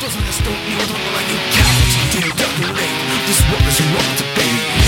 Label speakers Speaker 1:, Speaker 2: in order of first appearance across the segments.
Speaker 1: Doesn't don't know the like you cowards dare decorate This world is wrong to be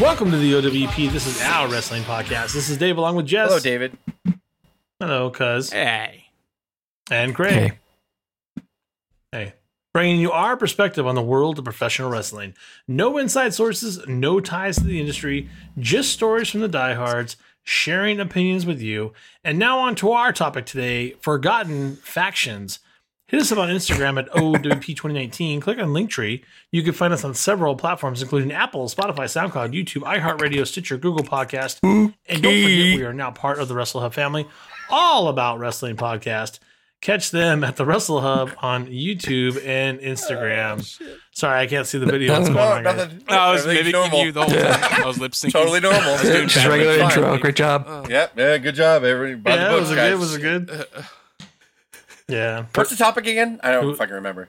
Speaker 2: Welcome to the OWP. This is our wrestling podcast. This is Dave along with Jess.
Speaker 3: Hello, David.
Speaker 2: Hello, cuz.
Speaker 4: Hey.
Speaker 2: And Craig. Hey. Bringing you our perspective on the world of professional wrestling. No inside sources, no ties to the industry, just stories from the diehards, sharing opinions with you. And now on to our topic today forgotten factions. Hit us up on Instagram at OWP2019. Click on Linktree. You can find us on several platforms, including Apple, Spotify, SoundCloud, YouTube, iHeartRadio, Stitcher, Google Podcast. And don't forget, we are now part of the Wrestle Hub family, all about wrestling podcast. Catch them at the Wrestle Hub on YouTube and Instagram. Oh, Sorry, I can't see the video. What's going
Speaker 3: No,
Speaker 2: on? guys?
Speaker 3: nothing.
Speaker 4: No, I was
Speaker 3: Everything's
Speaker 4: mimicking you the whole time. I was lip syncing.
Speaker 3: Totally normal.
Speaker 5: Just regular
Speaker 3: Fine.
Speaker 5: intro. Great job. Oh.
Speaker 3: Yep. Yeah. Good job, everybody.
Speaker 2: Yeah, it was it good? it Was it good? Yeah,
Speaker 3: What's the topic again? I don't
Speaker 2: Who-
Speaker 3: fucking remember.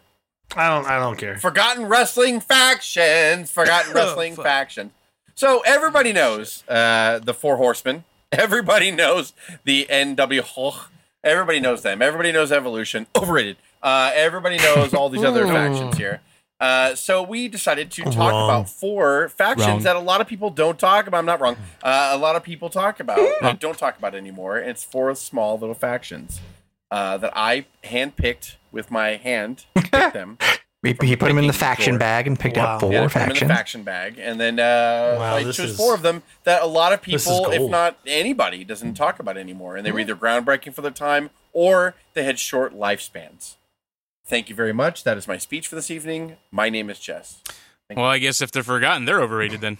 Speaker 2: I don't. I don't care.
Speaker 3: Forgotten wrestling factions. Forgotten wrestling
Speaker 4: fuck.
Speaker 3: factions. So everybody knows uh, the Four Horsemen. Everybody knows the NW. Everybody knows them. Everybody knows Evolution. Overrated. Uh, everybody knows all these other factions here. Uh, so we decided to talk
Speaker 2: Wrong.
Speaker 3: about four factions
Speaker 5: Wrong.
Speaker 3: that a lot of people don't talk about. I'm not wrong. Uh, a lot of people talk about, uh, don't talk about anymore. And it's four small little factions uh, that I handpicked with my hand. Picked them.
Speaker 5: He, he put them in the faction
Speaker 3: door.
Speaker 5: bag and picked
Speaker 2: Wow.
Speaker 5: out four
Speaker 3: Yeah, put 'em in
Speaker 5: factions.
Speaker 3: the faction bag, and then uh,
Speaker 2: Wow,
Speaker 3: I chose
Speaker 2: is-
Speaker 3: four of them that a lot of people, if not anybody, doesn't talk about anymore, and they were either groundbreaking for their time or they had short lifespans. Thank you very much. That is my speech for this evening. My name is Jess.
Speaker 4: Well, I guess if they're forgotten, they're overrated then.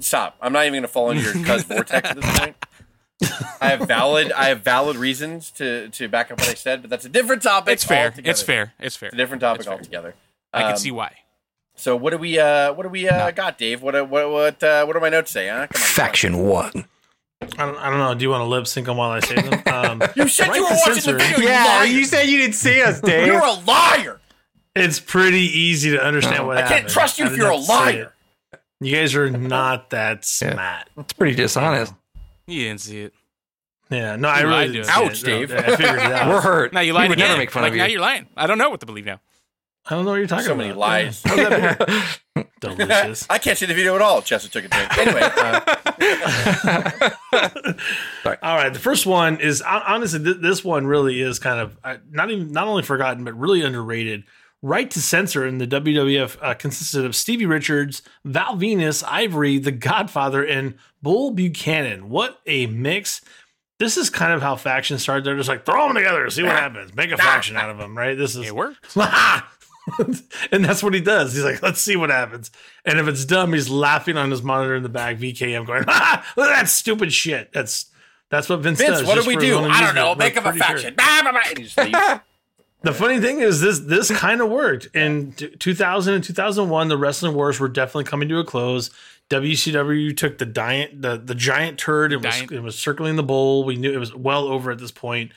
Speaker 3: Stop. I'm not even going to fall into your cuz vortex at this point. I have valid, I have valid reasons to to back up what I said, but that's a different topic.
Speaker 4: It's fair.
Speaker 3: altogether.
Speaker 4: It's fair. It's fair.
Speaker 3: It's a different topic
Speaker 4: It's fair.
Speaker 3: altogether.
Speaker 4: I can
Speaker 3: Um,
Speaker 4: see why.
Speaker 3: So what do we uh what do we uh got, Dave? What what what uh, what do my notes say? Huh? Come on, come on.
Speaker 5: Faction one.
Speaker 2: I don't, I don't know. Do you want to lip sync them while I say them? Um,
Speaker 3: You said
Speaker 2: Right
Speaker 3: you were
Speaker 2: to
Speaker 3: watching
Speaker 2: censor.
Speaker 3: the video.
Speaker 5: Yeah,
Speaker 3: you, liar.
Speaker 5: you said you didn't see us, Dave.
Speaker 3: You're a liar.
Speaker 2: it's pretty easy to understand what happened.
Speaker 3: I
Speaker 2: happened.
Speaker 3: can't trust you
Speaker 2: I
Speaker 3: if you're a
Speaker 2: have to say
Speaker 3: liar.
Speaker 2: You guys are not that smart.
Speaker 5: It's pretty dishonest.
Speaker 4: You didn't see it.
Speaker 2: Yeah, no, I really
Speaker 4: lied
Speaker 2: did.
Speaker 4: to us.
Speaker 3: Ouch, Dave.
Speaker 2: I figured it out.
Speaker 5: We're hurt.
Speaker 4: Now you
Speaker 5: We
Speaker 4: lied
Speaker 5: would
Speaker 4: again.
Speaker 5: never make fun
Speaker 4: like,
Speaker 5: of
Speaker 4: now
Speaker 5: you.
Speaker 4: you're lying. I don't know what to believe now.
Speaker 2: I don't know what you're talking
Speaker 3: So
Speaker 2: about.
Speaker 3: many lies.
Speaker 2: How's that been? Delicious.
Speaker 3: I can't see the video at all. Chester took a drink. Anyway, uh,
Speaker 2: All right, the first one is honestly this one really is kind of uh, not even not only forgotten but really underrated. Right to censor in the WWF uh, consisted of Stevie Richards, Val Venis, Ivory, The Godfather, and Bull Buchanan. What a mix! This is kind of how factions started. They're just like throw them together, see what happens, make a faction out of them. Right? This is
Speaker 4: It worked.
Speaker 2: and that's what he does. He's like, let's see what happens. And if it's dumb, he's laughing on his monitor in the back, VKM, going, ah, look at that stupid shit. That's that's what Vince,
Speaker 3: Vince,
Speaker 2: does.
Speaker 3: what do we do? I don't know. Make up a
Speaker 2: pretty sure. The funny thing is, this this kind of worked in t- 2000 and 2001. The wrestling wars were definitely coming to a close. WCW took the giant the, the giant turd and was, it was circling the bowl. We knew it was well over at this point.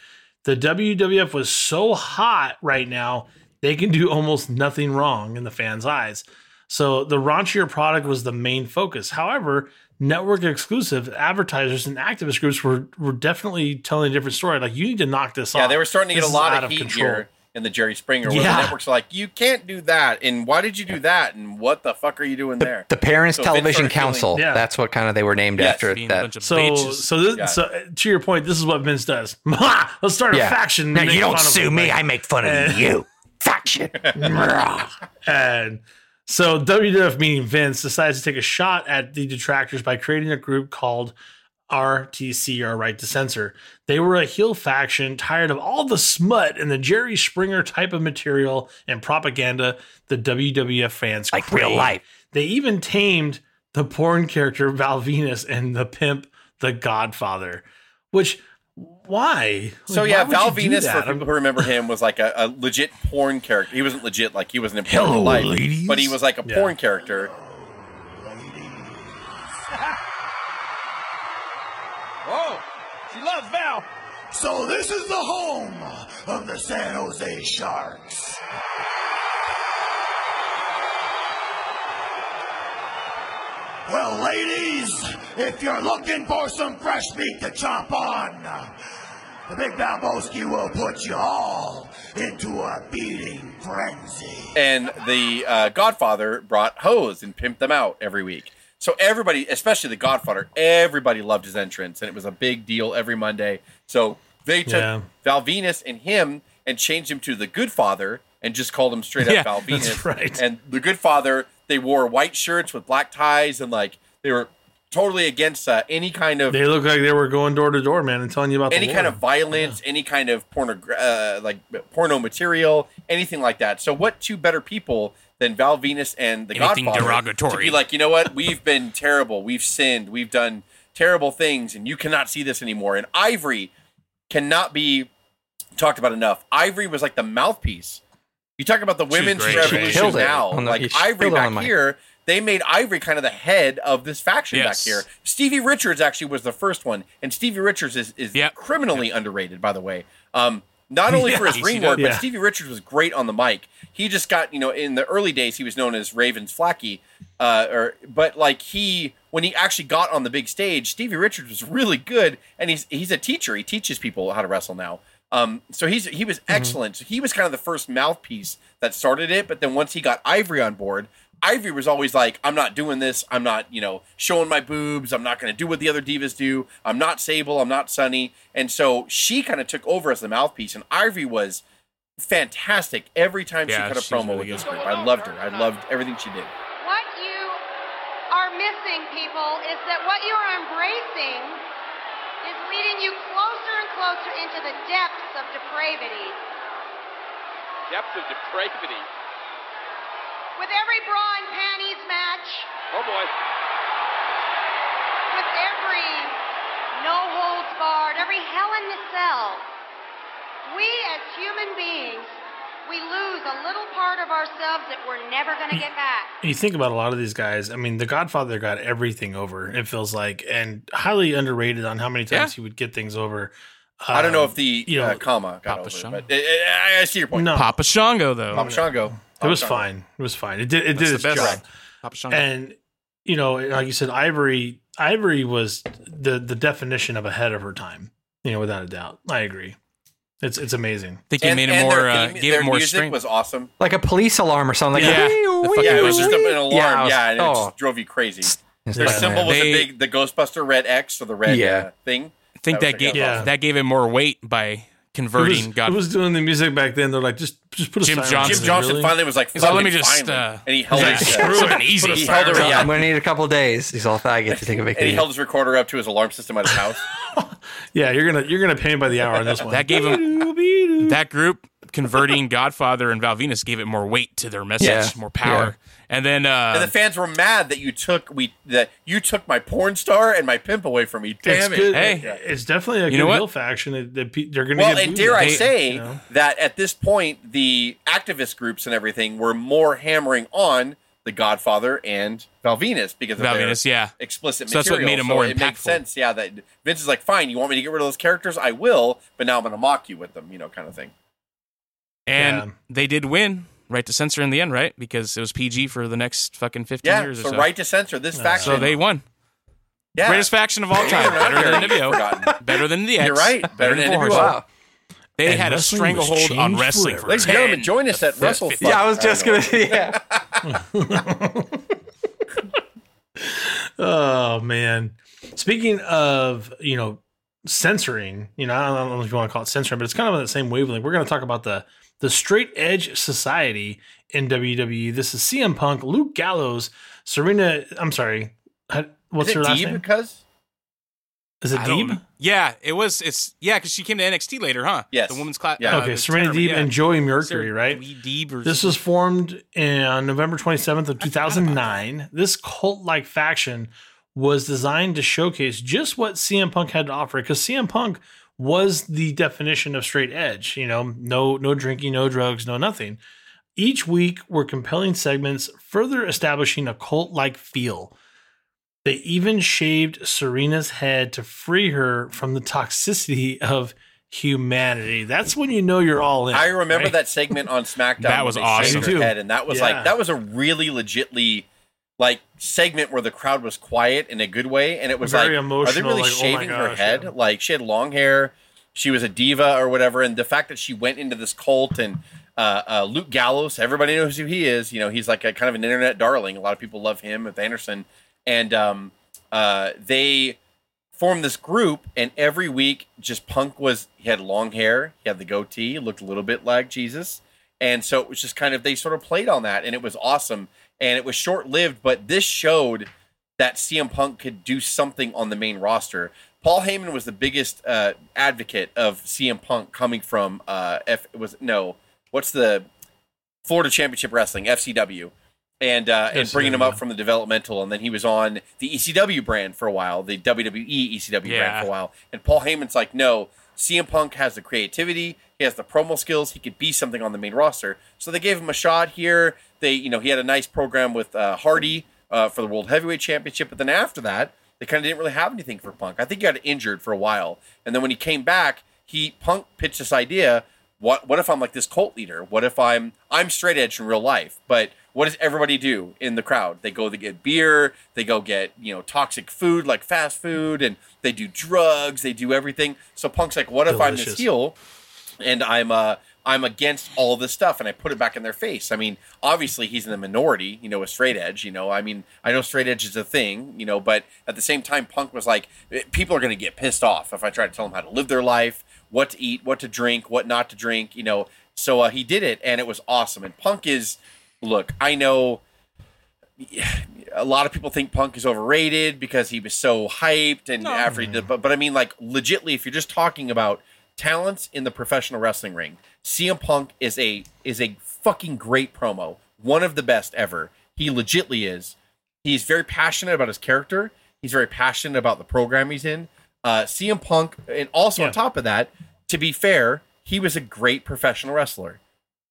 Speaker 2: The WWF was so hot right now they can do almost nothing wrong in the fans' eyes. So the raunchier product was the main focus. However, network exclusive advertisers and activist groups were were definitely telling a different story. Like you need to knock this off.
Speaker 3: Yeah, they were starting to get
Speaker 2: This
Speaker 3: a
Speaker 2: is
Speaker 3: lot
Speaker 2: out
Speaker 3: of
Speaker 2: of
Speaker 3: heat
Speaker 2: control.
Speaker 3: here in the Jerry Springer, where
Speaker 2: Yeah.
Speaker 3: the networks are like, "You can't do that," and why did you do that, and what the fuck are you doing there?
Speaker 5: The Parents
Speaker 3: So
Speaker 5: Television
Speaker 3: started feeling-
Speaker 5: Council.
Speaker 2: Yeah.
Speaker 5: That's what kind of they were named
Speaker 3: Yes,
Speaker 5: after
Speaker 4: Being a
Speaker 5: that.
Speaker 4: bunch of
Speaker 2: So,
Speaker 4: bitches.
Speaker 2: so, this,
Speaker 3: Yeah.
Speaker 2: so to your point, this is what Vince does. Let's start a
Speaker 5: Yeah.
Speaker 2: faction.
Speaker 5: Now, you don't sue me.
Speaker 2: right?
Speaker 5: I make fun of you. Faction.
Speaker 2: And so WWF, meaning Vince, decides to take a shot at the detractors by creating a group called RTC, or Right to Censor. They were a heel faction tired of all the smut and the Jerry Springer type of material and propaganda the WWF fans
Speaker 5: like real life.
Speaker 2: They even tamed the porn character Val Venis and the pimp, the Godfather, which Why?
Speaker 3: So yeah,
Speaker 2: why
Speaker 3: Val
Speaker 2: would
Speaker 3: Venus, for people who remember him, was like a, a legit porn character. He wasn't legit, like he wasn't in porn in
Speaker 2: Hello,
Speaker 3: life,
Speaker 2: ladies.
Speaker 3: but he was like a
Speaker 2: Yeah.
Speaker 3: porn character.
Speaker 1: Oh, she loves Val. So this is the home of the San Jose Sharks. Well, ladies, if you're looking for some fresh meat to chomp on, the Big Valbowski will put you all into a beating frenzy.
Speaker 3: And the uh, Godfather brought hoes and pimped them out every week. So everybody, especially the Godfather, everybody loved his entrance, and it was a big deal every Monday. So they took
Speaker 2: Yeah.
Speaker 3: Val Venis and him and changed him to the Good Father and just called him straight up
Speaker 4: Yeah,
Speaker 3: Val
Speaker 2: that's right.
Speaker 3: And the Good Father, they wore white shirts with black ties and like they were totally against uh, any kind of
Speaker 2: They look like they were going door to door, man, and telling you about
Speaker 3: any
Speaker 2: the
Speaker 3: kind
Speaker 2: war.
Speaker 3: of violence, any kind of porno, uh, like porno material, anything like that. So, what two better people than Val Venis and the
Speaker 4: Anything
Speaker 3: Godfather
Speaker 4: derogatory.
Speaker 3: to be like, you know what? We've been terrible. We've sinned. We've done terrible things, and you cannot see this anymore. And Ivory cannot be talked about enough. Ivory was like the mouthpiece. You talk about the women's
Speaker 4: great. She
Speaker 3: revolution now,
Speaker 5: on the-
Speaker 3: like
Speaker 5: she
Speaker 3: Ivory
Speaker 5: killed it on
Speaker 3: back
Speaker 5: the
Speaker 3: here. They made Ivory kind of the head of this faction
Speaker 4: Yes.
Speaker 3: back here. Stevie Richards actually was the first one, and Stevie Richards is, is
Speaker 4: Yep.
Speaker 3: criminally underrated, by the way. Um, not only for his ring work,
Speaker 2: does.
Speaker 3: but Stevie Richards was great on the mic. He just got, you know, in the early days, he was known as Ravens Flacky, uh, or but like he when he actually got on the big stage, Stevie Richards was really good, and he's he's a teacher. He teaches people how to wrestle now. Um, so he's he was excellent. So he was kind of the first mouthpiece that started it. But then once he got Ivory on board, Ivory was always like, "I'm not doing this. I'm not, you know, showing my boobs. I'm not going to do what the other divas do. I'm not Sable. I'm not Sunny." And so she kind of took over as the mouthpiece, and Ivory was fantastic every time
Speaker 4: Yeah,
Speaker 3: she cut a promo
Speaker 4: really
Speaker 3: with this group. I loved her. I loved everything she did.
Speaker 6: What you are missing, people, is that what you are embracing is leading you closer into the depths of depravity.
Speaker 7: Depth of depravity.
Speaker 6: With every bra and panties match,
Speaker 7: Oh boy.
Speaker 6: with every no holds barred, every hell in the cell, we as human beings, we lose a little part of ourselves that we're never going to get back.
Speaker 2: you think about a lot of these guys. I mean, the Godfather got everything over. It feels like, and highly underrated on how many times
Speaker 4: Yeah.
Speaker 2: he would get things over.
Speaker 3: I don't know
Speaker 2: Um,
Speaker 3: if the
Speaker 2: you know,
Speaker 3: uh, Kama got
Speaker 4: Papa
Speaker 3: over,
Speaker 4: Shango.
Speaker 3: but I, I, I see your point.
Speaker 2: No,
Speaker 4: Papa Shango though.
Speaker 3: Papa Shango.
Speaker 2: it was
Speaker 3: Shango.
Speaker 2: fine. It was fine. It did. It
Speaker 4: That's
Speaker 2: did its
Speaker 4: best.
Speaker 2: job.
Speaker 4: Papa Shango.
Speaker 2: And you know, like you said, Ivory. Ivory was the the definition of ahead of her time. You know, without a doubt. I agree. It's it's amazing.
Speaker 4: I think it
Speaker 3: And,
Speaker 4: made it more,
Speaker 3: their,
Speaker 4: uh, gave
Speaker 3: their
Speaker 4: it more
Speaker 3: music
Speaker 4: strength.
Speaker 3: was awesome.
Speaker 5: Like a police alarm or something. Like
Speaker 2: Yeah.
Speaker 5: "Wee, wee,
Speaker 3: Yeah, it was just an alarm.
Speaker 5: Yeah, was-
Speaker 3: Yeah, and it
Speaker 5: oh.
Speaker 3: just drove you crazy.
Speaker 5: It's
Speaker 3: Their
Speaker 5: like,
Speaker 3: symbol was
Speaker 4: They-
Speaker 3: the big, the Ghostbuster red X or the red
Speaker 5: Yeah.
Speaker 3: uh, thing.
Speaker 4: I think
Speaker 3: That
Speaker 4: that, gave
Speaker 2: Yeah.
Speaker 4: that gave it more weight by
Speaker 2: It was,
Speaker 4: converting God.
Speaker 2: it was doing the music back then. They're like, just just put a
Speaker 4: Jim
Speaker 2: sign on Johnston.
Speaker 3: Jim Johnston
Speaker 2: really?
Speaker 3: finally was like,
Speaker 4: He's like, "Let me just, uh,
Speaker 3: and he held
Speaker 2: He's
Speaker 3: his, uh,
Speaker 2: "Screw
Speaker 4: something
Speaker 2: it.
Speaker 4: easy.
Speaker 2: Put
Speaker 3: He held
Speaker 2: it."
Speaker 3: yeah.
Speaker 5: I'm gonna need a couple days. He's all, I get to take a
Speaker 3: and he held his recorder up to his alarm system at his house.
Speaker 2: Yeah, you're gonna you're gonna pay me by the hour on this one.
Speaker 4: That gave him that group converting Godfather and Val Venis gave it more weight to their message,
Speaker 5: Yeah.
Speaker 4: more power. And then uh,
Speaker 3: and the fans were mad that you took we that you took my porn star and my pimp away from me.
Speaker 2: it's
Speaker 3: Damn it!
Speaker 2: good.
Speaker 4: Hey.
Speaker 2: it's definitely a
Speaker 4: You
Speaker 2: good
Speaker 4: know
Speaker 2: heel faction. That, that they're gonna
Speaker 3: Well,
Speaker 2: get
Speaker 3: and dare I
Speaker 2: at,
Speaker 3: say
Speaker 2: you know?
Speaker 3: that at this point, the activist groups and everything were more hammering on the Godfather and Val Venis because of
Speaker 4: Val
Speaker 3: their
Speaker 4: yeah.
Speaker 3: explicit
Speaker 4: So that's what
Speaker 3: material.
Speaker 4: made it more
Speaker 3: it makes sense, yeah. That Vince is like, fine, you want me to get rid of those characters? I will, but now I'm going to mock you with them, you know, kind of thing.
Speaker 4: And
Speaker 2: Yeah.
Speaker 4: they did win right to censor in the end, right? Because it was PG for the next fucking 15
Speaker 3: Yeah,
Speaker 4: years or
Speaker 3: so
Speaker 4: so.
Speaker 3: right to censor this faction.
Speaker 4: So they won.
Speaker 3: yeah.
Speaker 4: Greatest faction of all time. Better than
Speaker 3: very
Speaker 4: Nibio.
Speaker 3: forgotten.
Speaker 4: Better than the X.
Speaker 3: You're right. Better than
Speaker 4: Four
Speaker 3: NWO.
Speaker 4: Horsemen.
Speaker 5: Wow.
Speaker 4: They
Speaker 2: And
Speaker 4: had a stranglehold on
Speaker 2: changed
Speaker 4: wrestling for
Speaker 2: forever.
Speaker 3: Ladies and
Speaker 4: 10
Speaker 3: gentlemen, join us at Wrestle
Speaker 5: Yeah, I was just gonna. Yeah.
Speaker 2: Oh man. Speaking of, you know, censoring, you know, I don't know if you want to call it censoring, but it's kind of on the same wavelength. We're going to talk about the the Straight Edge Society in WWE. This is CM Punk, Luke Gallows, Serena. I'm sorry, what's
Speaker 3: Is it
Speaker 2: her last
Speaker 3: Deeb
Speaker 2: name?
Speaker 3: because?
Speaker 2: Is it
Speaker 4: I don't-
Speaker 2: Deeb?
Speaker 4: Yeah, it was. It's yeah, because she came to NXT later, huh?
Speaker 3: Yes.
Speaker 4: the women's class.
Speaker 3: Yeah.
Speaker 4: uh,
Speaker 2: Okay,
Speaker 4: the
Speaker 2: Serena Deeb
Speaker 4: yeah.
Speaker 2: and Joey Mercury, right?
Speaker 4: Lee Deeb or
Speaker 2: This was formed in, on November 27th of 2009. This cult-like faction was designed to showcase just what CM Punk had to offer because CM Punk was the definition of straight edge. You know, no no drinking, no drugs, no nothing. Each week were compelling segments, further establishing a cult like feel. They even shaved Serena's head to free her from the toxicity of humanity. That's when you know you're all in.
Speaker 3: I remember
Speaker 2: right?
Speaker 3: that segment on SmackDown.
Speaker 4: That was
Speaker 3: they
Speaker 4: awesome.
Speaker 3: her
Speaker 2: too.
Speaker 3: head, and that was
Speaker 2: Yeah.
Speaker 3: like that was a really legitly like segment where the crowd was quiet in a good way, and it was
Speaker 2: Very
Speaker 3: like, are they really
Speaker 2: like, oh
Speaker 3: shaving her head?
Speaker 2: yeah.
Speaker 3: Like she had long hair, she was a diva or whatever, and the fact that she went into this cult and. Uh, uh, Luke Gallows, everybody knows who he is. You know, he's like a kind of an internet darling. A lot of people love him with Anderson, and um, uh, they formed this group, and every week, just Punk was he had long hair, he had the goatee, looked a little bit like Jesus, and so it was just kind of they sort of played on that, and it was awesome, and it was short lived, but this showed that CM Punk could do something on the main roster. Paul Heyman was the biggest uh, advocate of CM Punk coming from uh, F it was no what's the Florida Championship Wrestling FCW. And uh, and bringing him up from the developmental, and then he was on the ECW brand for a while, the WWE ECW brand for a while. And Paul Heyman's like, no, CM Punk has the creativity, he has the promo skills, he could be something on the main roster. So they gave him a shot here. They, you know, he had a nice program with uh, Hardy uh, for the World Heavyweight Championship, but then after that, they kind of didn't really have anything for Punk. I think he got injured for a while, and then when he came back, he Punk pitched this idea: what what if I'm like this cult leader? What if I'm I'm straight edge in real life, but what does everybody do in the crowd? They go to get beer, they go get, you know, toxic food like fast food, and they do drugs, they do everything. So Punk's like, what if I'm this heel and I'm uh I'm against all this stuff and I put it back in their face. I mean, obviously he's in the minority, you know, with straight edge, you know. I mean, I know straight edge is a thing, you know, but at the same time Punk was like eh, people are going to get pissed off if I try to tell them how to live their life, what to eat, what to drink, what not to drink, you know. So uh, he did it and it was awesome. And Punk is look, I know a lot of people think Punk is overrated because he was so hyped and after he did, but but I mean like legitly, if you're just talking about talents in the professional wrestling ring, CM Punk is a is a fucking great promo, one of the best ever. He legitly is. He's very passionate about his character. He's very passionate about the program he's in. Uh, CM Punk, and also
Speaker 2: Yeah.
Speaker 3: on top of that, to be fair, he was a great professional wrestler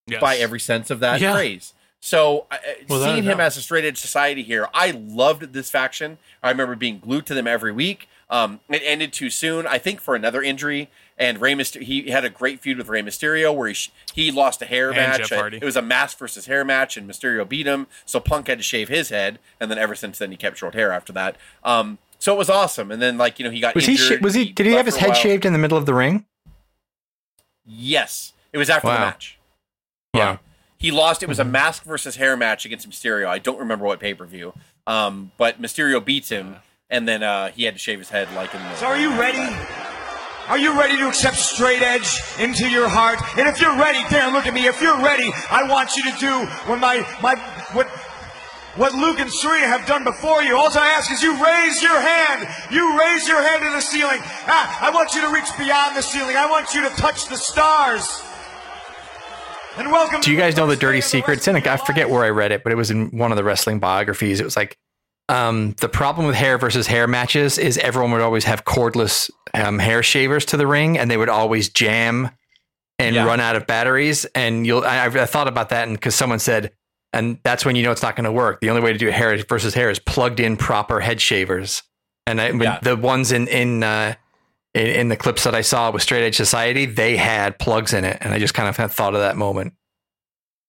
Speaker 4: Yes.
Speaker 3: by every sense of that
Speaker 2: Yeah.
Speaker 3: phrase. So, uh,
Speaker 2: Without
Speaker 3: seeing him as a straight edge society here, I loved this faction. I remember being glued to them every week. Um, it ended too soon, I think, for another injury. And Rey Mysterio, he had a great feud with Rey Mysterio where he sh- he lost a hair
Speaker 4: And
Speaker 3: match.
Speaker 4: Jeff Hardy.
Speaker 3: It was a mask versus hair match, and Mysterio beat him. So Punk had to shave his head, and then ever since then he kept short hair after that. Um, so it was awesome. And then like you know he got
Speaker 5: Was he? Sh- was he? Did he have his head shaved in the middle of the ring?
Speaker 3: Yes, it was after the
Speaker 5: Wow.
Speaker 3: match. Yeah. He lost. It was a mask versus hair match against Mysterio. I don't remember what pay per view. Um, but Mysterio beats him, and then uh, he had to shave his head like in the.
Speaker 8: So are you ready? Are you ready to accept straight edge into your heart? And if you're ready, Darren, look at me. If you're ready, I want you to do what my my what what Luke and Serena have done before you. All I ask is you raise your hand. You raise your hand to the ceiling. Ah, I want you to reach beyond the ceiling. I want you to touch the stars. And welcome.
Speaker 5: Do you guys know the dirty secret? It's in a, I forget where I read it, but it was in one of the wrestling biographies. It was like um, the problem with hair versus hair matches is everyone would always have cordless um, hair shavers to the ring, and they would always jam and
Speaker 3: Yeah.
Speaker 5: run out of batteries. And you'll, I, I thought about that, and because someone said, and that's when you know it's not going to work. The only way to do hair versus hair is plugged in proper head shavers. And I, when
Speaker 3: Yeah.
Speaker 5: the ones in in, uh, in in the clips that I saw with Straight Edge Society, they had plugs in it, and I just kind of had thought of that moment.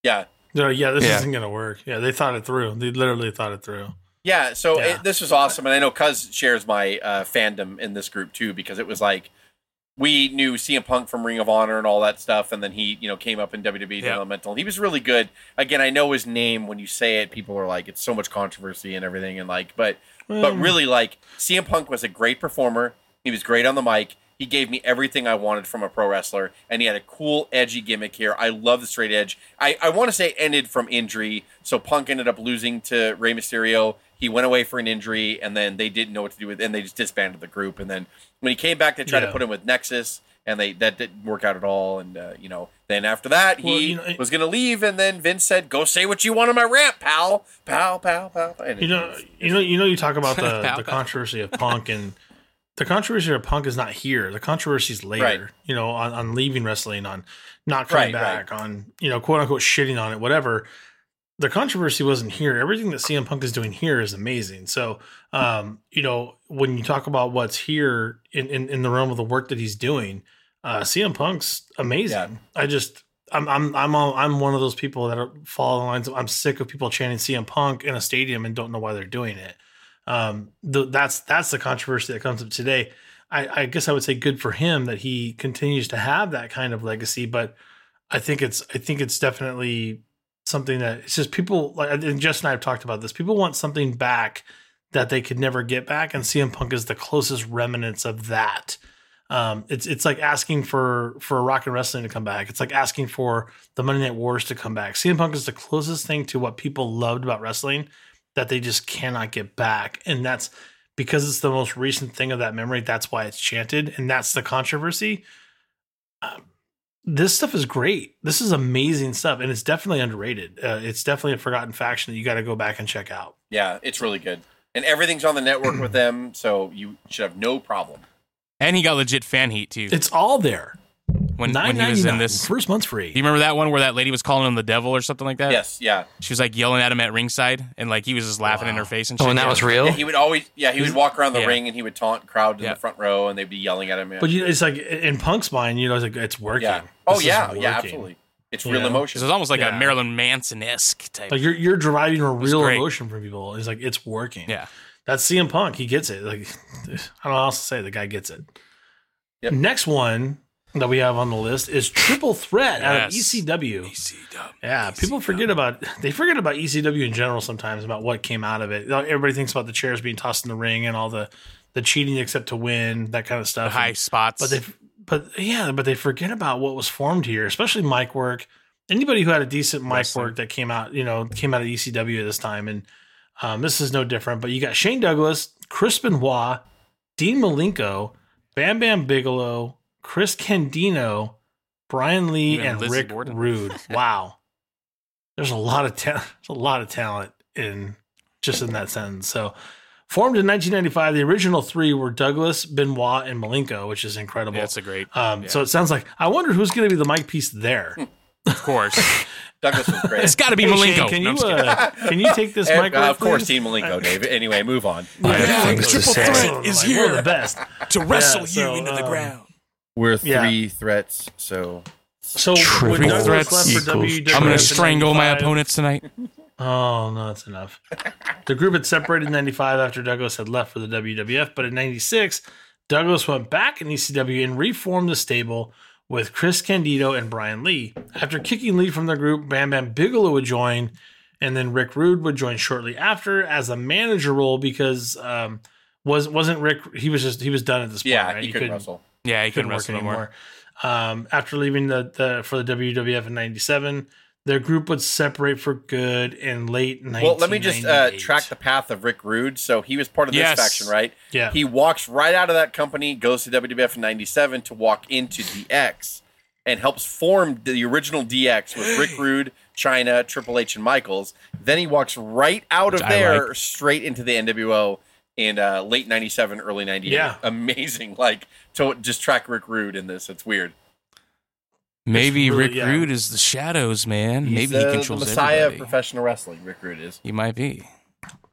Speaker 3: Yeah,
Speaker 2: No, yeah, this
Speaker 5: Yeah.
Speaker 2: isn't gonna work. Yeah, they thought it through. They literally thought it through.
Speaker 3: Yeah. So
Speaker 2: Yeah.
Speaker 3: It, this was awesome, and I know Cuz shares my uh, fandom in this group too because it was like we knew CM Punk from Ring of Honor and all that stuff, and then he you know came up in WWE
Speaker 4: Yeah.
Speaker 3: Developmental. He was really good. Again, I know his name when you say it, people are like, it's so much controversy and everything, and like, but but
Speaker 2: Um,
Speaker 3: really like CM Punk was a great performer. He was great on the mic. He gave me everything I wanted from a pro wrestler, and he had a cool, edgy gimmick here. I love the straight edge. I, I want to say it ended from injury, so Punk ended up losing to Rey Mysterio. He went away for an injury, and then they didn't know what to do with, and they just disbanded the group. And then when he came back, they tried to put him with Nexus, and they that didn't work out at all. And uh, you know, then after that, he
Speaker 2: Well, you know, it-
Speaker 3: was going to leave, and then Vince said, "Go say what you want on my ramp, pal, pal, pal, pal." And
Speaker 2: You know,
Speaker 3: it's-
Speaker 2: you know, you know. You talk about the,
Speaker 4: Pow,
Speaker 2: the
Speaker 4: pow.
Speaker 2: controversy of Punk, and the controversy of Punk is not here. The controversy is later.
Speaker 3: Right.
Speaker 2: You know, on, on leaving wrestling, on not coming
Speaker 3: Right,
Speaker 2: back, on you know, quote unquote shitting on it, whatever. The controversy wasn't here. Everything that CM Punk is doing here is amazing. So, um, you know, when you talk about what's here in, in, in the realm of the work that he's doing, uh, CM Punk's amazing.
Speaker 3: Yeah.
Speaker 2: I just, I'm, I'm, I'm, all, I'm one of those people that are follow the lines. Of, I'm sick of people chanting CM Punk in a stadium and don't know why they're doing it. Um, the, that's that's the controversy that comes up today. I, I guess I would say good for him that he continues to have that kind of legacy, but I think it's I think it's definitely something that it's just people like and Jess and I have talked about this. People want something back that they could never get back, and CM Punk is the closest remnants of that. Um, it's it's like asking for for rock and wrestling to come back. It's like asking for the Monday Night Wars to come back. CM Punk is the closest thing to what people loved about wrestling that they just cannot get back, and that's because it's the most recent thing of that memory. That's why it's chanted, and that's the controversy. Um, this stuff is great. This is amazing stuff, and it's definitely underrated. Uh, it's definitely a forgotten faction that you got to go back and check out.
Speaker 3: yeah, it's really good, and everything's on the network with them, so you should have no problem.
Speaker 4: And he got legit fan heat too.
Speaker 2: It's all there.
Speaker 4: When,
Speaker 2: Nine
Speaker 4: when he was in this.
Speaker 2: First month's free.
Speaker 4: Do you remember that one where that lady was calling him the devil or something like that?
Speaker 3: Yes, yeah.
Speaker 4: She was like yelling at him at ringside, and like he was just laughing in her face and oh, shit.
Speaker 5: Oh, and that
Speaker 4: Yeah.
Speaker 5: was real.
Speaker 3: Yeah, he would always, yeah, he would walk around the
Speaker 4: Yeah.
Speaker 3: ring and he would taunt crowd in
Speaker 4: Yeah.
Speaker 3: the front row, and they'd be yelling at him.
Speaker 2: But you, it's like in Punk's mind, you know, it's like it's working.
Speaker 3: yeah. Oh
Speaker 2: This
Speaker 3: yeah,
Speaker 2: working.
Speaker 3: yeah, absolutely. It's
Speaker 2: You
Speaker 3: real
Speaker 2: know?
Speaker 3: emotion.
Speaker 4: It was almost like
Speaker 2: Yeah.
Speaker 4: a Marilyn Manson esque type.
Speaker 2: Like you're you're deriving a real emotion from people. It's like it's working.
Speaker 4: yeah.
Speaker 2: That's CM Punk. He gets it. Like I don't know how else to say. The guy gets it.
Speaker 3: Yep.
Speaker 2: Next one that we have on the list is Triple Threat out of ECW.
Speaker 4: ECW.
Speaker 2: Yeah, people forget about they forget about ECW in general sometimes about what came out of it. Everybody thinks about the chairs being tossed in the ring and all the the cheating except to win that kind of
Speaker 4: The
Speaker 2: stuff.
Speaker 4: high spots.
Speaker 2: but they but yeah, but they forget about what was formed here, especially mic work. Anybody who had a decent mic work that came out, you know, came out of ECW at this time, and um, this is no different. But you got Shane Douglas, Chris Benoit, Dean Malenko, Bam Bam Bigelow, Chris Candido, Brian Lee,
Speaker 4: Even
Speaker 2: and
Speaker 4: Lizzie
Speaker 2: Rick
Speaker 4: Borden.
Speaker 2: Rude. Wow, there's a lot of ta- there's a lot of talent in just in that sentence. So. Formed in 1995, the original three were Douglas, Benoit, and Malenko, which is incredible.
Speaker 4: yeah, a great.
Speaker 2: Um, So it sounds like I wonder who's going to be the mic piece there.
Speaker 4: Of course,
Speaker 3: Douglas was great.
Speaker 4: it's got to be
Speaker 2: Hey, Shane,
Speaker 4: Malenko.
Speaker 2: can
Speaker 4: No,
Speaker 2: you uh, can you take this mic?
Speaker 3: uh, of course,
Speaker 2: please?
Speaker 3: Dean Malenko, David. Anyway, move on.
Speaker 5: I have things to
Speaker 4: Triple threat. Is
Speaker 2: Like, one of
Speaker 4: here.
Speaker 2: the best.
Speaker 4: to wrestle
Speaker 2: Yeah, so,
Speaker 4: you into the
Speaker 2: um,
Speaker 4: ground.
Speaker 3: We're
Speaker 2: Yeah.
Speaker 3: three threats, so
Speaker 2: So
Speaker 5: Triple
Speaker 2: when Douglas
Speaker 4: threats
Speaker 2: left for
Speaker 5: equals
Speaker 4: I'm gonna
Speaker 2: in
Speaker 4: strangle my opponents tonight.
Speaker 2: Oh no, that's enough. The group had separated in '95 after Douglas had left for the WWF, but in '96, Douglas went back in ECW and reformed the stable with Chris Candido and Brian Lee. After kicking Lee from the group, Bam Bam Bigelow would join, and then Rick Rude would join shortly after as a manager role because um, was wasn't Rick? He was just he was done at this point.
Speaker 3: yeah,
Speaker 2: right?
Speaker 3: he couldn't wrestle.
Speaker 4: Yeah, he
Speaker 2: couldn't
Speaker 4: couldn't
Speaker 2: work
Speaker 4: wrestle anymore.
Speaker 2: anymore. Um, after leaving the, the for the WWF in '97, their group would separate for good in late
Speaker 3: Well, let me just uh, track the path of Rick Rude. So he was part of this
Speaker 4: Yes.
Speaker 3: faction, right?
Speaker 2: Yeah.
Speaker 3: He walks right out of that company, goes to WWF in '97 to walk into DX, and helps form the original DX with Rick Rude, Chyna, Triple H, and Michaels. Then he walks right out of
Speaker 4: I
Speaker 3: there
Speaker 4: like.
Speaker 3: straight into the NWO in uh, late '97, early '98.
Speaker 2: Yeah.
Speaker 3: amazing. Like to just track Rick Rude in this. It's weird.
Speaker 4: Maybe
Speaker 2: really-
Speaker 4: Rick
Speaker 2: yeah.
Speaker 4: Rude is the shadows, man.
Speaker 3: He's
Speaker 4: Maybe
Speaker 3: the,
Speaker 4: he controls
Speaker 3: the messiah
Speaker 4: everybody.
Speaker 3: of professional wrestling. Rick Rude is.
Speaker 4: he might be.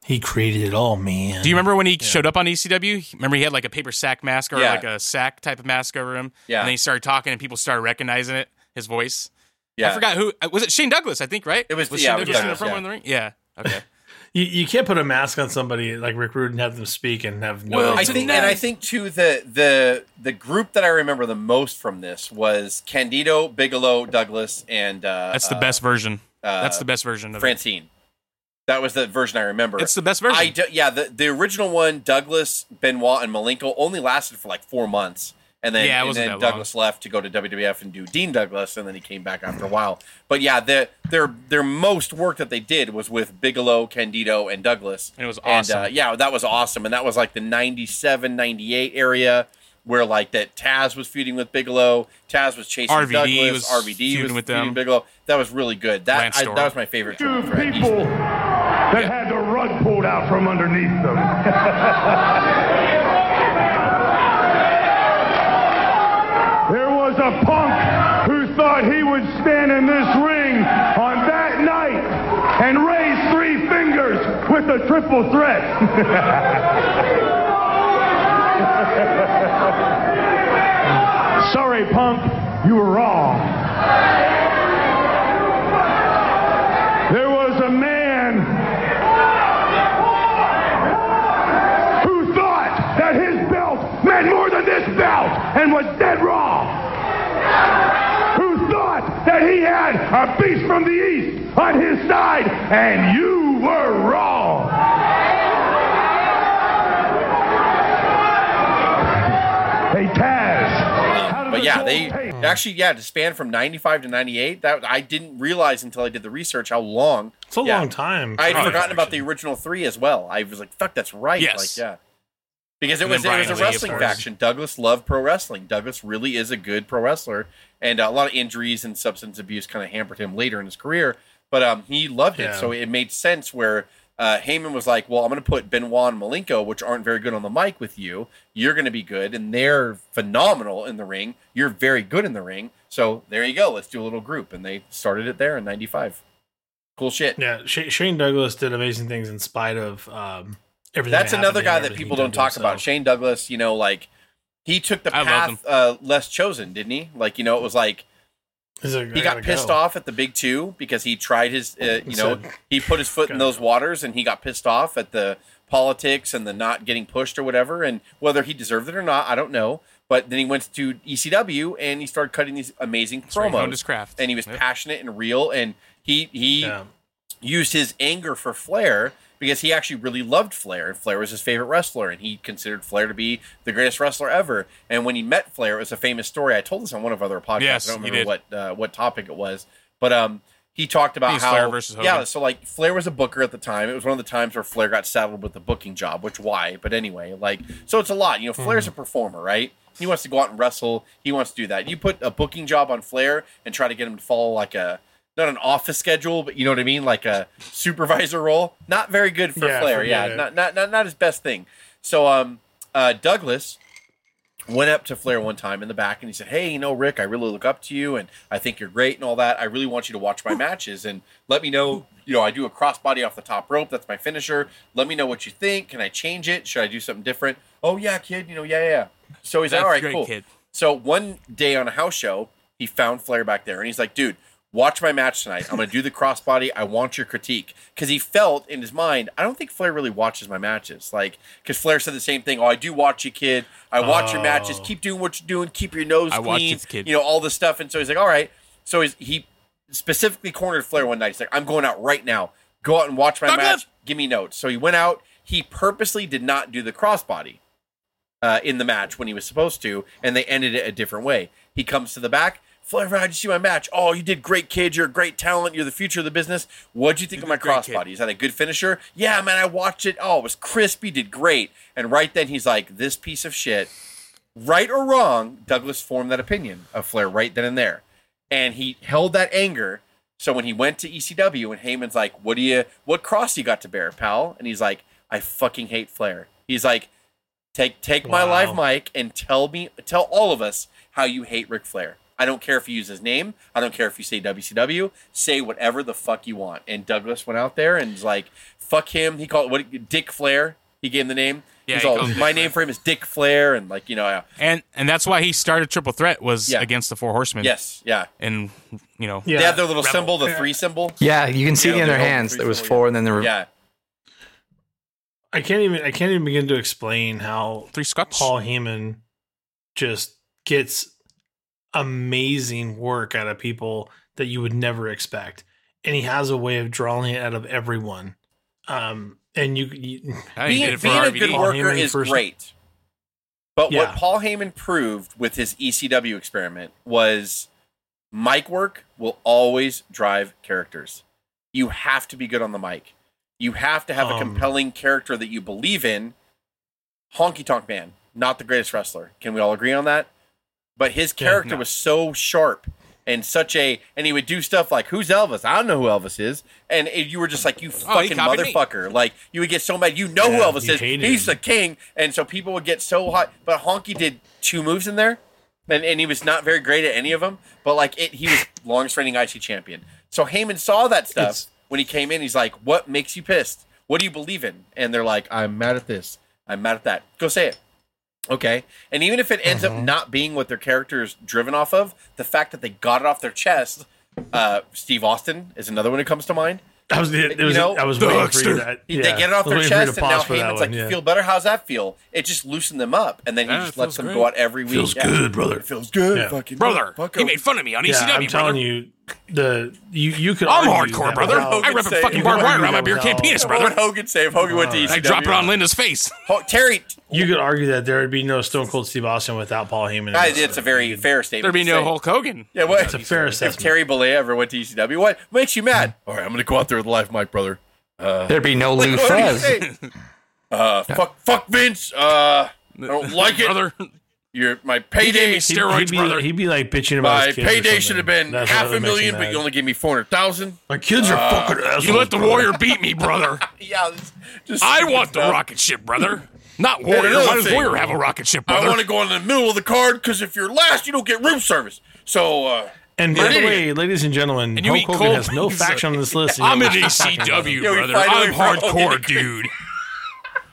Speaker 2: He created it all, man.
Speaker 4: Do you remember when he showed up on ECW? Remember he had like a paper sack mask or
Speaker 3: Yeah.
Speaker 4: like a sack type of mask over him.
Speaker 3: Yeah.
Speaker 4: And then he started talking and people started recognizing it, his voice.
Speaker 3: Yeah,
Speaker 4: I forgot who uh, was it. Shane Douglas, I think, right?
Speaker 3: It was-
Speaker 4: was
Speaker 3: yeah,
Speaker 4: Shane
Speaker 3: it was
Speaker 4: Douglas in the
Speaker 3: Douglas,
Speaker 4: front
Speaker 3: yeah.
Speaker 4: one in the ring. Yeah. Okay.
Speaker 2: You, you can't put a mask on somebody like Rick Rude and have them speak and have no.
Speaker 4: Well,
Speaker 3: I think, and I think too the the the group that I remember the most from this was Candido, Bigelow, Douglas, and uh,
Speaker 4: That's the
Speaker 3: uh,
Speaker 4: best version.
Speaker 3: uh,
Speaker 4: That's the best version of it.
Speaker 3: Francine. That was the version I remember.
Speaker 4: It's the best version.
Speaker 3: I do, yeah, the the original one, Douglas, Benoit, and Malenko only lasted for like four months, and then
Speaker 4: Yeah,
Speaker 3: and then
Speaker 4: that long.
Speaker 3: Douglas left to go to WWF and do Dean Douglas, and then he came back after a while. But yeah, the, their their most work that they did was with Bigelow, Candido, and Douglas.
Speaker 4: And it was
Speaker 3: And
Speaker 4: awesome.
Speaker 3: uh, yeah, that was awesome, and that was like the 97, 98 area where like that Taz was feuding with Bigelow, Taz was chasing
Speaker 4: RVD
Speaker 3: Douglas,
Speaker 4: was
Speaker 3: RVD
Speaker 4: feuding
Speaker 3: was
Speaker 4: with
Speaker 3: feuding
Speaker 4: them.
Speaker 3: Bigelow. That was really good. That
Speaker 4: Lance
Speaker 3: I,
Speaker 4: Storm.
Speaker 3: that was my favorite triple
Speaker 9: Two
Speaker 3: threat.
Speaker 9: people that had the rug pulled out from underneath them. there was a punk who thought he would stand in this ring on that night and raise three fingers with a triple threat. Sorry, punk, you were wrong. There was a man who thought that his belt meant more than this belt and was dead wrong. Who thought that he had a beast from the east on his side and you were wrong. Hey, Taz. Um,
Speaker 3: but yeah, they actually yeah to span from ninety five to ninety eight. That I didn't realize until I did the research how long.
Speaker 2: It's a
Speaker 3: Yeah.
Speaker 2: long time.
Speaker 3: I had
Speaker 2: Oh,
Speaker 3: forgotten about the original three as well. I was like, "Fuck, that's right."
Speaker 4: Yes.
Speaker 3: Like, yeah, because it
Speaker 4: And
Speaker 3: was it was a
Speaker 4: Lee,
Speaker 3: wrestling faction. Douglas loved pro wrestling. Douglas really is a good pro wrestler, and uh, a lot of injuries and substance abuse kind of hampered him later in his career. But um, he loved it,
Speaker 2: Yeah.
Speaker 3: so it made sense. Where uh, Heyman was like, "Well, I'm going to put Benoit and Malenko, which aren't very good on the mic, with you. You're going to be good, and they're phenomenal in the ring. You're very good in the ring. So there you go. Let's do a little group." And they started it there in '95. Cool shit.
Speaker 2: Yeah, Sh- Shane Douglas did amazing things in spite of um, everything.
Speaker 3: That's
Speaker 2: that
Speaker 3: another guy that people don't talk about. Shane Douglas, you know, like he took the
Speaker 4: I
Speaker 3: path uh, less chosen, didn't he? Like, you know, it was like
Speaker 2: like,
Speaker 3: he got pissed
Speaker 2: go."
Speaker 3: off at the big two because he tried his, uh, you know,
Speaker 2: said,
Speaker 3: he put his foot in those
Speaker 2: go."
Speaker 3: waters and he got pissed off at the politics and the not getting pushed or whatever. And whether he deserved it or not, I don't know. But then he went to ECW and he started cutting these amazing
Speaker 4: where he honed
Speaker 3: promos.
Speaker 4: his craft.
Speaker 3: And he was
Speaker 4: Yep.
Speaker 3: passionate and real. And he he
Speaker 2: Yeah.
Speaker 3: used his anger for Flair because he actually really loved Flair, and Flair was his favorite wrestler, and he considered Flair to be the greatest wrestler ever. And when he met Flair, it was a famous story. I told this on one of our other podcasts.
Speaker 4: Yes,
Speaker 3: I don't remember what uh, what topic it was, but um, he talked about
Speaker 4: it's
Speaker 3: how
Speaker 4: Flair versus Hogan.
Speaker 3: yeah. So like Flair was a booker at the time. It was one of the times where Flair got saddled with the booking job. Which why? But anyway, like so it's a lot. You know, Flair's
Speaker 4: Hmm.
Speaker 3: a performer, right? He wants to go out and wrestle. He wants to do that. You put a booking job on Flair and try to get him to follow like a not an office schedule, but you know what I mean, like a supervisor role. Not very good for
Speaker 2: Yeah,
Speaker 3: Flair. Yeah, not, not not not his best thing. So um, uh, Douglas went up to Flair one time in the back and he said, "Hey, you know, Rick, I really look up to you and I think you're great and all that. I really want you to watch my matches and let me know. You know, I do a crossbody off the top rope. That's my finisher. Let me know what you think. Can I change it? Should I do something different? Oh yeah, kid. You know, yeah, yeah. yeah. So he's like, all right,
Speaker 4: great,
Speaker 3: cool.
Speaker 4: kid.
Speaker 3: So one day on a house show, he found Flair back there and he's like, dude, watch my match tonight. I'm going to do the crossbody. I want your critique. Because he felt in his mind, I don't think Flair really watches my matches. Like, because Flair said the same thing. Oh, I do watch you, kid. I watch your matches.
Speaker 2: Oh.
Speaker 3: Keep doing what you're doing. Keep your nose
Speaker 4: I
Speaker 3: clean.
Speaker 4: this kid.
Speaker 3: You know, all this stuff. And so he's like, all right. So he's, he specifically cornered Flair one night. He's like, I'm going out right now. Go out and watch my match. Give me notes. So he went out. He purposely did not do the crossbody uh, in the match when he was supposed to, and they ended it a different way. He comes to the back. Flair, how'd you see my match? Oh, you did great, kid. You're a great talent. You're the future of the business. What'd you think
Speaker 4: You
Speaker 3: of my
Speaker 4: did great, kid.
Speaker 3: crossbody? Is that a good finisher? Yeah, man, I watched it. Oh, it was crispy. Did great. And right then he's like, this piece of shit. Right or wrong, Douglas formed that opinion of Flair right then and there. And he held that anger. So when he went to ECW and Heyman's like, what do you, what cross you got to bear, pal? And he's like, I fucking hate Flair. He's like, Take take my live mic and tell me tell all of us how you hate Ric Flair. I don't care if you use his name. I don't care if you say WCW. Say whatever the fuck you want. And Douglas went out there and was like, "Fuck him." He called what Dick Flair. He gave him the name.
Speaker 4: Yeah,
Speaker 3: He's
Speaker 4: he
Speaker 3: all, my
Speaker 4: Dick
Speaker 3: name for him is Dick Flair, and like you know, yeah.
Speaker 4: and and that's why he started Triple Threat was
Speaker 3: Yeah.
Speaker 4: against the Four Horsemen.
Speaker 3: yes, yeah.
Speaker 4: and you know,
Speaker 2: Yeah,
Speaker 3: They have their little
Speaker 2: Rebel.
Speaker 3: symbol, the
Speaker 2: Yeah.
Speaker 3: three symbol.
Speaker 5: Yeah, you can see
Speaker 3: Yeah,
Speaker 5: it in their hands.
Speaker 3: three
Speaker 5: There was
Speaker 3: symbol,
Speaker 5: four, and then there were
Speaker 3: Yeah,
Speaker 2: I can't even I can't even begin to explain how
Speaker 4: three Scotch.
Speaker 2: Paul Heyman just gets amazing work out of people that you would never expect, and he has a way of drawing it out of everyone. Um, and you, you
Speaker 4: Yeah,
Speaker 3: being, being a
Speaker 4: RVD.
Speaker 3: good
Speaker 2: Paul
Speaker 3: worker
Speaker 2: Heyman
Speaker 3: is
Speaker 2: first-
Speaker 3: great. But
Speaker 2: Yeah.
Speaker 3: what Paul Heyman proved with his ECW experiment was mic work will always drive characters. You have to be good on the mic. You have to have a
Speaker 2: Um,
Speaker 3: compelling character that you believe in. Honky Tonk Man not the greatest wrestler. Can we all agree on that? But his character
Speaker 2: no.
Speaker 3: was so sharp and such a, and he would do stuff like, "Who's Elvis? I don't know who Elvis is," and you were just like, "You
Speaker 4: Oh,
Speaker 3: fucking
Speaker 4: me.
Speaker 3: motherfucker!" Like you would get so mad. You know who Elvis is? He's
Speaker 2: him.
Speaker 3: the king, and so people would get so hot. But Honky did two moves in there, and, and he was not very great at any of them. But like it, he was longest reigning IC champion. So Heyman saw that stuff
Speaker 2: It's-
Speaker 3: when he came in. He's like, "What makes you pissed? What do you believe in?" And they're like, "I'm mad at this. I'm mad at that. Go say it." Okay. And even if it ends
Speaker 2: Mm-hmm.
Speaker 3: up not being what their character is driven off of, the fact that they got it off their chest, uh, Steve Austin is another one who comes to mind.
Speaker 2: I was, it,
Speaker 3: You
Speaker 2: was
Speaker 3: know,
Speaker 2: I was waiting for you.
Speaker 4: Dexter.
Speaker 2: To,
Speaker 3: They get it off their
Speaker 2: waiting for you to
Speaker 3: chest, and now
Speaker 2: pause
Speaker 3: Heyman's like,
Speaker 2: one,
Speaker 3: "You
Speaker 2: yeah.
Speaker 3: feel better? How's that feel?" It just loosened them up, and then he
Speaker 4: Yeah,
Speaker 3: just lets them
Speaker 4: great.
Speaker 3: go out every week.
Speaker 2: Feels
Speaker 3: Yeah.
Speaker 2: good, brother.
Speaker 3: It feels good,
Speaker 2: Yeah.
Speaker 3: fucking
Speaker 4: brother.
Speaker 3: Fuck
Speaker 4: He made fun of me on
Speaker 2: Yeah,
Speaker 4: ECW,
Speaker 2: I'm telling you, the you you could.
Speaker 4: I'm hardcore, brother.
Speaker 2: without-
Speaker 4: I rip a fucking
Speaker 3: you
Speaker 4: barbed wire around my
Speaker 2: that
Speaker 4: beer can
Speaker 2: without-
Speaker 4: penis, brother.
Speaker 3: What would. Hogan say if Hogan went to ECW?
Speaker 4: I drop it on Linda's face.
Speaker 3: Ho- Terry.
Speaker 2: You could argue that there would be no Stone Cold Steve Austin without Paul Heyman.
Speaker 3: I, it's a very fair statement.
Speaker 4: There'd be
Speaker 3: to
Speaker 4: no
Speaker 3: say.
Speaker 4: Hulk Hogan.
Speaker 3: Yeah, what?
Speaker 2: It's a fair statement.
Speaker 3: If
Speaker 2: assessment.
Speaker 3: Terry Bollea ever went to ECW, what makes you mad? All right, I'm gonna go out there with a live mic, brother.
Speaker 5: There'd be no Lou
Speaker 3: What do you
Speaker 5: Thesz.
Speaker 3: say? Uh, fuck, fuck Vince. Uh, I don't like it.
Speaker 4: brother.
Speaker 3: You're my
Speaker 4: He gave me
Speaker 3: payday.
Speaker 2: He'd,
Speaker 4: steroids,
Speaker 2: he'd be,
Speaker 4: brother.
Speaker 2: he'd be like bitching about
Speaker 3: My
Speaker 2: his kids
Speaker 3: payday should have been
Speaker 2: That's
Speaker 3: half a million, but you only gave me four hundred thousand.
Speaker 2: My kids are fucking assholes.
Speaker 4: You let the
Speaker 2: brother.
Speaker 4: warrior beat me, brother.
Speaker 3: Yeah, it's just
Speaker 4: I
Speaker 3: stupid
Speaker 4: want the rocket ship, brother. Not warrior.
Speaker 3: another
Speaker 4: Why does warrior have a rocket ship, Brother?
Speaker 3: I want to go in the middle of the card because if you're last, you don't get room service. So, uh,
Speaker 2: And by the way, ladies and gentlemen,
Speaker 4: And you
Speaker 2: Hulk
Speaker 4: eat
Speaker 2: Hogan has no
Speaker 4: pizza.
Speaker 2: faction on this list.
Speaker 4: I'm an
Speaker 2: we're talking about
Speaker 4: ECW,
Speaker 2: him.
Speaker 3: Yeah, we
Speaker 4: brother.
Speaker 3: find a way
Speaker 4: I'm
Speaker 3: for
Speaker 4: hardcore, dude.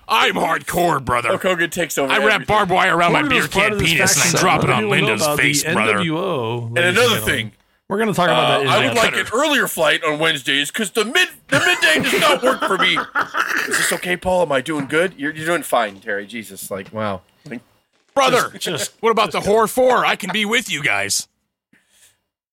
Speaker 4: I'm hardcore, brother.
Speaker 3: Hulk Hogan takes over.
Speaker 4: I wrap barbed wire around my
Speaker 2: Hogan
Speaker 4: beer
Speaker 2: was part
Speaker 4: can penis and
Speaker 2: faction
Speaker 4: then drop it on
Speaker 2: people
Speaker 4: Linda's face,
Speaker 2: the
Speaker 4: brother.
Speaker 2: NWO,
Speaker 3: And another thing,
Speaker 2: We're going to talk about
Speaker 3: uh,
Speaker 2: that.
Speaker 3: I would
Speaker 2: the
Speaker 3: like an earlier flight on Wednesdays because the mid the midday does not work for me. Is this okay, Paul? Am I doing good? You're, you're doing fine, Terry. Jesus, like wow.
Speaker 4: Brother,
Speaker 2: just-
Speaker 4: what about the Horror 4? I can be with you guys.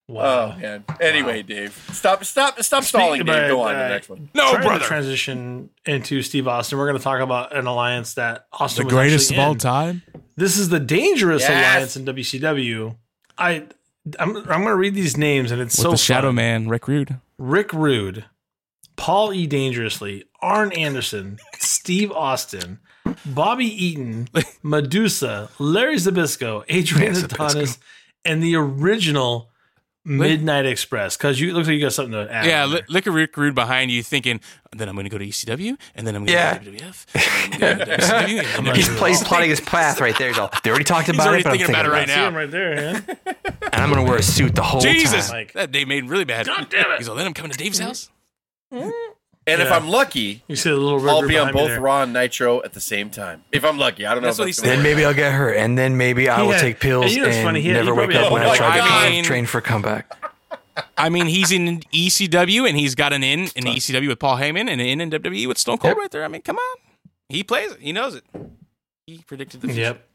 Speaker 2: Wow.
Speaker 3: Oh man. Anyway, Dave, stop, stop, stop stalling,
Speaker 2: Speaking
Speaker 3: Dave. Go
Speaker 2: about,
Speaker 3: on to the
Speaker 2: uh,
Speaker 3: next one.
Speaker 4: No,
Speaker 2: Trying to
Speaker 4: brother.
Speaker 2: transition into Steve Austin. We're going to talk about an alliance that Austin the was actually in.
Speaker 4: time.
Speaker 2: This is the dangerous
Speaker 3: Yes.
Speaker 2: alliance in WCW. I I'm I'm going to read these names and it's so the fun.
Speaker 4: Man, Rick Rude.
Speaker 2: Rick Rude, Paul E. Dangerously, Arn Anderson, Steve Austin, Bobby Eaton, Medusa, Larry Zbyszko, Adrian Adonis, and the original Mm-hmm. Midnight Express. Because you it looks like you got something to add.
Speaker 4: Yeah,
Speaker 2: on
Speaker 4: li- look at Rick Rude behind you thinking, then I'm going to go to ECW, and then I'm going
Speaker 5: Yeah.
Speaker 4: to go to WWF, and then to WCW, and I'm
Speaker 5: He's
Speaker 4: gonna-
Speaker 5: plotting his path right there. He's all, they already talked about
Speaker 4: already
Speaker 5: it, but I'm
Speaker 4: thinking
Speaker 5: thinking
Speaker 4: about it
Speaker 5: about
Speaker 4: right
Speaker 2: See
Speaker 4: now.
Speaker 2: him right there, man.
Speaker 5: And I'm going to wear a suit the whole
Speaker 4: Jesus,
Speaker 5: time.
Speaker 2: Like-
Speaker 4: that day made really bad.
Speaker 2: God damn it.
Speaker 4: He's like, then I'm coming to Dave's mm-hmm. house. Mm-hmm.
Speaker 3: And if I'm lucky,
Speaker 2: You see the little Rick
Speaker 3: I'll be on both. Raw and Nitro at the same time. If I'm lucky, I don't know.
Speaker 4: That's
Speaker 3: if
Speaker 4: what he
Speaker 3: that's
Speaker 4: said.
Speaker 3: gonna
Speaker 5: Then maybe I'll get hurt, and then maybe I will
Speaker 2: had-
Speaker 5: take pills
Speaker 2: and you know
Speaker 5: and
Speaker 2: funny? He had-
Speaker 5: never wake up when I try to
Speaker 4: I mean-
Speaker 5: train for comeback.
Speaker 4: I mean, he's in ECW, and he's got an in in ECW with Paul Heyman, and an in in WWE with Stone Cold
Speaker 5: Yep.
Speaker 4: right there. I mean, come on. He plays it. He knows it. He predicted the future.
Speaker 2: Yep.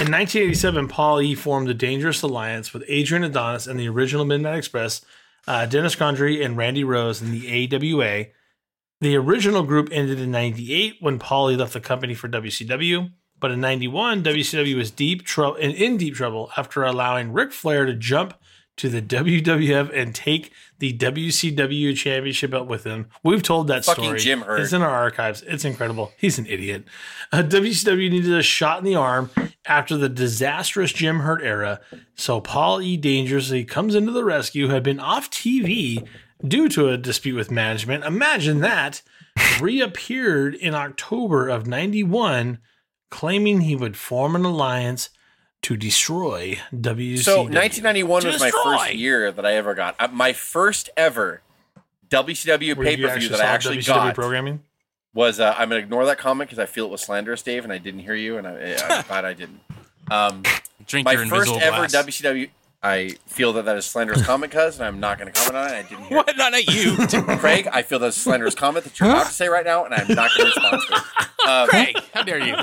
Speaker 2: In 1987, Paul E. formed the Dangerous Alliance with Adrian Adonis and the original Midnight Express, uh, Dennis Condrey, and Randy Rose in the AWA. The original group ended in 98 when Paulie left the company for WCW. But in 91, WCW was deep trouble in, in deep trouble after allowing Ric Flair to jump to the WWF and take the WCW championship belt with him. We've told that
Speaker 3: Fucking
Speaker 2: story.
Speaker 3: Jim Herd.
Speaker 2: It's in our archives. It's incredible. He's an idiot. Uh, WCW needed a shot in the arm after the disastrous Jim Herd era, so Paul E. Dangerously comes into the rescue, had been off TV due to a dispute with management. Imagine that. Reappeared in October of 91, claiming he would form an alliance to destroy WCW.
Speaker 3: So 1991 was my first year that I ever got. Uh, my first ever WCW
Speaker 2: Where
Speaker 3: pay per view that I actually
Speaker 2: WCW
Speaker 3: got
Speaker 2: programming.
Speaker 3: was. Uh, I'm gonna ignore that comment because I feel it was slanderous, Dave, and I didn't hear you, and I, I'm glad I didn't. Um,
Speaker 4: Drink
Speaker 3: my
Speaker 4: your
Speaker 3: first ever
Speaker 4: glass.
Speaker 3: WCW. I feel that that is slanderous comment, cuz, and I'm not going to comment on it. I didn't hear.
Speaker 4: What? Not at you.
Speaker 3: Craig, I feel that's a slanderous comment that you're about to say right now, and I'm not going to respond to it. Um,
Speaker 4: Craig, how dare you?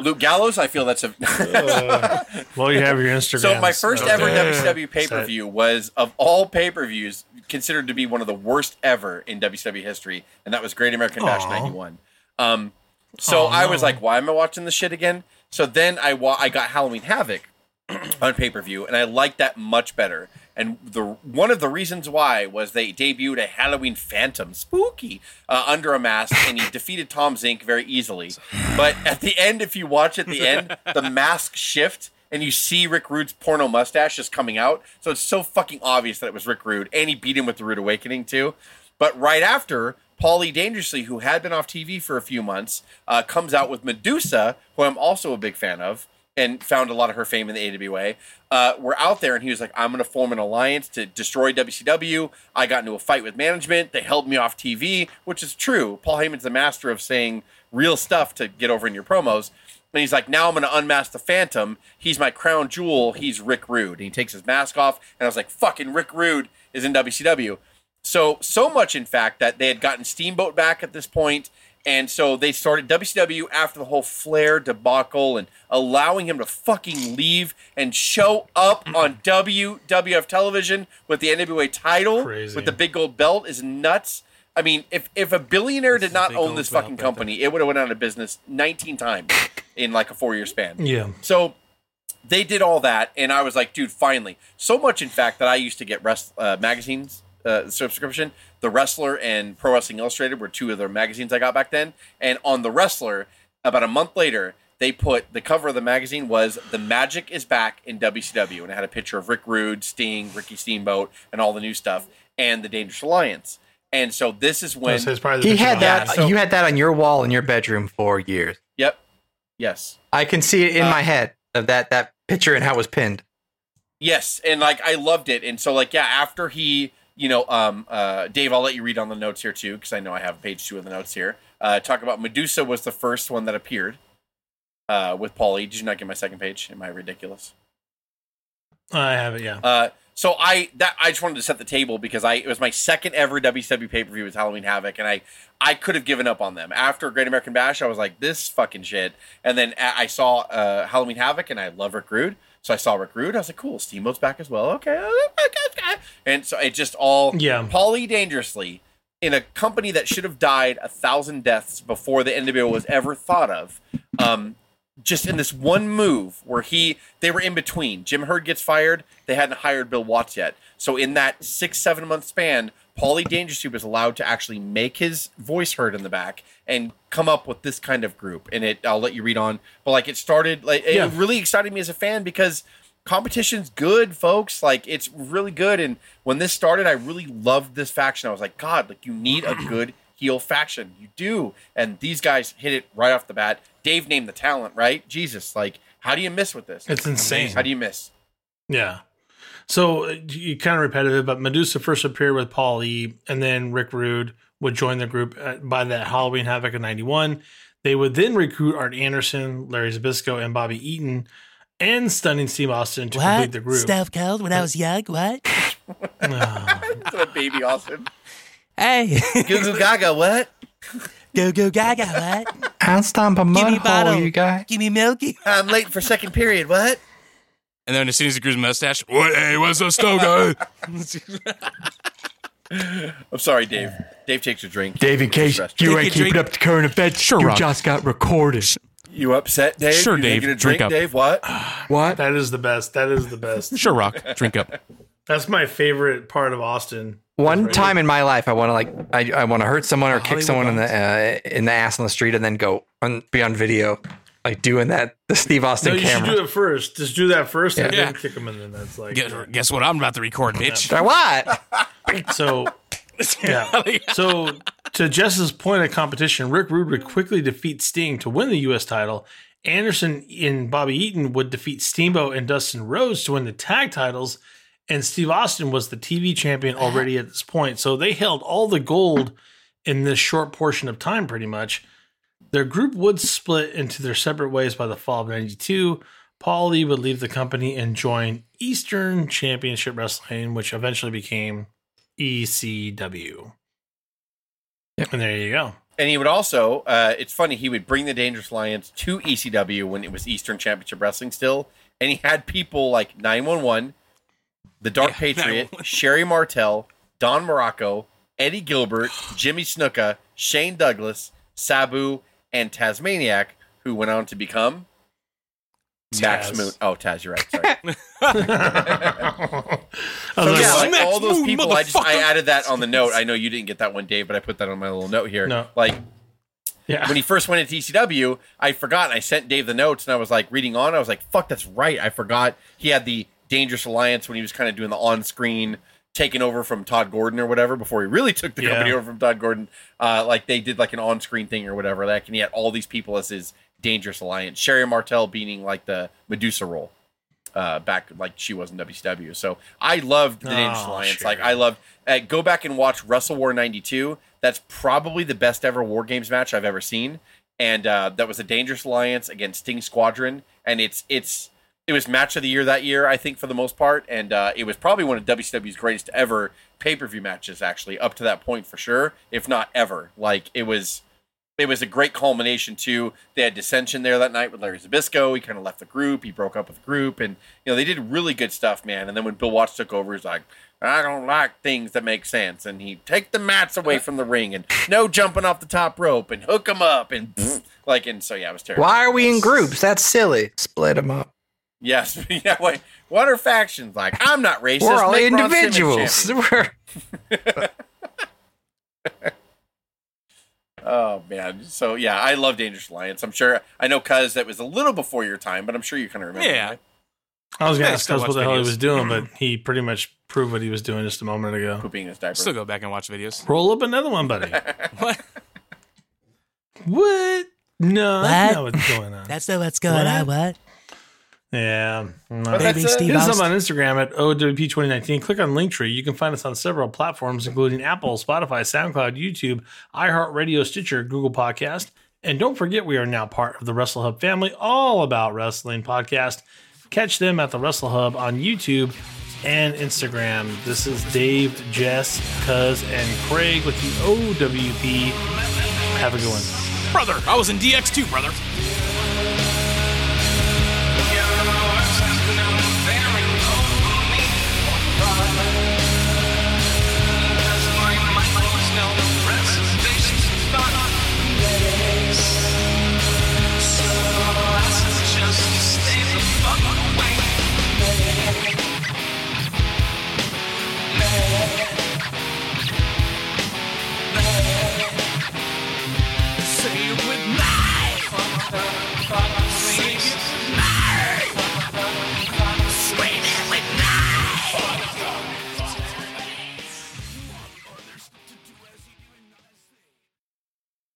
Speaker 3: Luke Gallows, I feel that's a.
Speaker 2: Well, you have your Instagram.
Speaker 3: So my first ever
Speaker 2: Okay.
Speaker 3: WCW pay per view was of all pay per views considered to be one of the worst ever in WCW history, and that was Great American Bash '91. Um, so
Speaker 2: Oh,
Speaker 3: I was like, why am I watching this shit again? So then I wa- I got Halloween Havoc on pay per view, and I liked that much better. And the one of the reasons why was they debuted a Halloween Phantom, spooky, uh, under a mask, and he defeated Tom Zenk very easily. But at the end, if you watch at the end, the mask shift and you see Rick Rude's porno mustache just coming out. So it's so fucking obvious that it was Rick Rude, and he beat him with the Rude Awakening too. But right after, Paulie Dangerously, who had been off TV for a few months, uh, comes out with Medusa, who I'm also a big fan of, and found a lot of her fame in the AWA. Uh, we're out there, and he was like, "I'm going to form an alliance to destroy WCW." I got into a fight with management. They held me off TV, which is true. Paul Heyman's the master of saying real stuff to get over in your promos. And he's like, now I'm going to unmask the Phantom. He's my crown jewel. He's Rick Rude. And he takes his mask off. And I was like, fucking Rick Rude is in WCW. So, so much, in fact, that they had gotten Steamboat back at this point, And so they started WCW after the whole Flair debacle and allowing him to fucking leave and show up on WWF television with the NWA title
Speaker 2: Crazy.
Speaker 3: with the big gold belt is nuts. I mean, if if a billionaire did not own this fucking company, it would have went out of business 19 times in like a four year span.
Speaker 2: Yeah.
Speaker 3: So they did all that, and I was like, dude, finally. So much, in fact, that I used to get rest uh, magazines uh, subscription. The Wrestler and Pro Wrestling Illustrated were two of the magazines I got back then. And on the Wrestler, about a month later, they put the cover of the magazine was "The Magic is Back in WCW," and it had a picture of Rick Rude, Sting, Ricky Steamboat, and all the new stuff, and the Dangerous Alliance. And so this is when
Speaker 2: So probably the
Speaker 5: He had that.
Speaker 2: Hogan.
Speaker 3: so-
Speaker 5: you had that on your wall in your bedroom for years.
Speaker 3: Yep. Yes.
Speaker 5: I can see it in
Speaker 3: Uh,
Speaker 5: my head of that that picture and how it was pinned.
Speaker 3: Yes, and like I loved it, and so like yeah, after he, you know, um, uh, Dave, I'll let you read on the notes here too, because I know I have page two of the notes here. Uh, talk about Medusa was the first one that appeared uh, with Paulie. Did you not get my second page? Am I ridiculous?
Speaker 2: I have it. Yeah.
Speaker 3: Uh, so I that I just wanted to set the table because I it was my second ever WCW pay per view was Halloween Havoc, and I I could have given up on them after Great American Bash. I was like this fucking shit, and then I saw uh, Halloween Havoc, and I love Rick Rude, so I saw Rick Rude. I was like, cool, Steamboat's back as well. Okay, okay. and so it just all
Speaker 2: Yeah.
Speaker 3: Paulie dangerously in a company that should have died a thousand deaths before the NWO was ever thought of. Um, just in this one move where he they were in between. Jim Herd gets fired. They hadn't hired Bill Watts yet. So in that six seven month span, Paulie Dangerously was allowed to actually make his voice heard in the back and come up with this kind of group. And it I'll let you read on. But like it started like
Speaker 2: Yeah.
Speaker 3: it really excited me as a fan because competition's good, folks. Like it's really good. And when this started, I really loved this faction. I was like, God, like you need a good heel faction. You do. And these guys hit it right off the bat. Dave named the talent, right? Jesus, like, how do you miss with this?
Speaker 2: It's insane.
Speaker 3: How do you miss?
Speaker 2: Yeah. So uh, you kind of repetitive, but Medusa first appeared with Paul E, and then Rick Rude would join the group by that Halloween Havoc in '91. They would then recruit Arn Anderson, Larry Zbyszko, and Bobby Eaton, and Stunning Steve Austin to complete the group.
Speaker 10: Steph Cold when I was young? What?
Speaker 3: It's a baby Austin.
Speaker 10: Hey,
Speaker 3: Goo Goo Gaga, what?
Speaker 10: go go gaga, what?
Speaker 5: I'll stomp a
Speaker 10: Give me
Speaker 5: mud
Speaker 10: bottle.
Speaker 5: hole, you guy.
Speaker 10: Give me milky.
Speaker 3: I'm late for second period, what?
Speaker 4: And then as soon as he grew his mustache, what? Hey, what's up, Stone?
Speaker 3: I'm sorry, Dave. Dave takes a drink.
Speaker 5: Dave, in case you ain't
Speaker 10: a
Speaker 5: keeping up to current events,
Speaker 4: Sure,
Speaker 5: you
Speaker 4: Rock.
Speaker 5: just got recorded.
Speaker 3: You upset, Dave?
Speaker 4: Sure,
Speaker 3: You
Speaker 4: Dave.
Speaker 3: Get a
Speaker 4: Drink
Speaker 3: drink,
Speaker 4: up.
Speaker 3: Dave. What?
Speaker 5: What?
Speaker 2: That is the best. That is the best.
Speaker 4: Sure, Rock. Drink up.
Speaker 2: That's my favorite part of Austin.
Speaker 5: One
Speaker 2: Right.
Speaker 5: time in my life, I want to like I, I want to hurt someone or kick
Speaker 10: Hollywood
Speaker 5: someone in the uh, in the ass on the street and then go on be on video like doing that the Steve Austin
Speaker 2: No, you
Speaker 5: camera.
Speaker 2: should do it first. Just do that first, and
Speaker 4: Yeah.
Speaker 2: then kick them, and then that's like
Speaker 4: Guess, guess what I'm about to record, bitch.
Speaker 5: Or what?
Speaker 2: So, yeah. So, to Jess's point of competition, Rick Rude would quickly defeat Sting to win the U.S. title. Anderson and Bobby Eaton would defeat Steamboat and Dustin Rhodes to win the tag titles. And Steve Austin was the TV champion already at this point. So, they held all the gold in this short portion of time, pretty much. Their group would split into their separate ways by the fall of 92. Paul Lee would leave the company and join Eastern Championship Wrestling, which eventually became ECW. And there you go.
Speaker 3: And he would also, uh, it's funny, he would bring the Dangerous Alliance to ECW when it was Eastern Championship Wrestling still. And he had people like 911, the Dark
Speaker 4: Yeah,
Speaker 3: Patriot, Sherri Martel, Don Muraco, Eddie Gilbert, Jimmy Snuka, Shane Douglas, Sabu, and Tasmaniac, who went on to become Max Moon. Oh, Taz, you're right. Sorry.
Speaker 2: I I
Speaker 3: yeah,
Speaker 2: like,
Speaker 3: like, all those
Speaker 4: Moon,
Speaker 3: people. I just I added that on the note. I know you didn't get that one, Dave, but I put that on my little note here.
Speaker 2: No.
Speaker 3: Like
Speaker 2: yeah.
Speaker 3: when he first went into ECW, I forgot. I sent Dave the notes, and I was like reading on. I was like, "Fuck, that's right." I forgot he had the Dangerous Alliance when he was kind of doing the on-screen taking over from Todd Gordon or whatever before he really took the
Speaker 2: Yeah.
Speaker 3: company over from Todd Gordon. Uh, like they did like an on-screen thing or whatever. Like, and he had all these people as his Dangerous Alliance. Sherri Martel being like the Medusa role uh, back like she was in WCW. So I loved the Dangerous
Speaker 2: Oh,
Speaker 3: Alliance.
Speaker 2: sure.
Speaker 3: Like I loved. Uh, go back and watch Wrestle War '92. That's probably the best ever War Games match I've ever seen, and uh, that was a Dangerous Alliance against Sting Squadron, and it's it's it was match of the year that year, I think, for the most part, and uh, it was probably one of WCW's greatest ever pay per view matches, actually, up to that point for sure, if not ever. Like it was it was a great culmination too. They had dissension there that night with Larry Zbyszko. He kind of left the group. He broke up with the group, and you know they did really good stuff, man. And then when Bill Watts took over, he's like, "I don't like things that make sense," and he take the mats away from the ring, and no jumping off the top rope, and hook them up, and like, and so yeah, it was terrible.
Speaker 5: Why are we in groups? That's silly. Split them up.
Speaker 3: Yes, yeah. Wait, what are factions like? I'm not racist.
Speaker 5: We're all
Speaker 3: Make
Speaker 5: individuals. We're-
Speaker 3: Oh man, so yeah, I love Dangerous Alliance. I'm sure I know, cuz that was a little before your time, but I'm sure you kind of remember.
Speaker 4: Yeah.
Speaker 3: right?
Speaker 2: I was going
Speaker 4: Yeah,
Speaker 2: to ask Cuz what
Speaker 4: watch
Speaker 2: the hell he was doing, but mm-hmm. he pretty much proved what he was doing just a moment ago.
Speaker 3: pooping in his diaper.
Speaker 4: Still go back and watch videos.
Speaker 2: Roll up another one, buddy.
Speaker 4: What?
Speaker 2: what? No,
Speaker 10: What?
Speaker 2: that's not what's going on.
Speaker 10: That's not what's going on. What?
Speaker 2: Yeah. No.
Speaker 3: But
Speaker 10: Baby
Speaker 3: that's, uh,
Speaker 10: Steve
Speaker 2: Hit us up on Instagram at OWP2019. Click on Linktree. You can find us on several platforms, including Apple, Spotify, SoundCloud, YouTube, iHeartRadio, Stitcher, Google Podcast. And don't forget, we are now part of the Wrestle Hub family, all about wrestling podcast. Catch them at the Wrestle Hub on YouTube and Instagram. This is Dave, Jess, Cuz, and Craig with the OWP. Have a good one.
Speaker 4: Brother, I was in DX too, brother.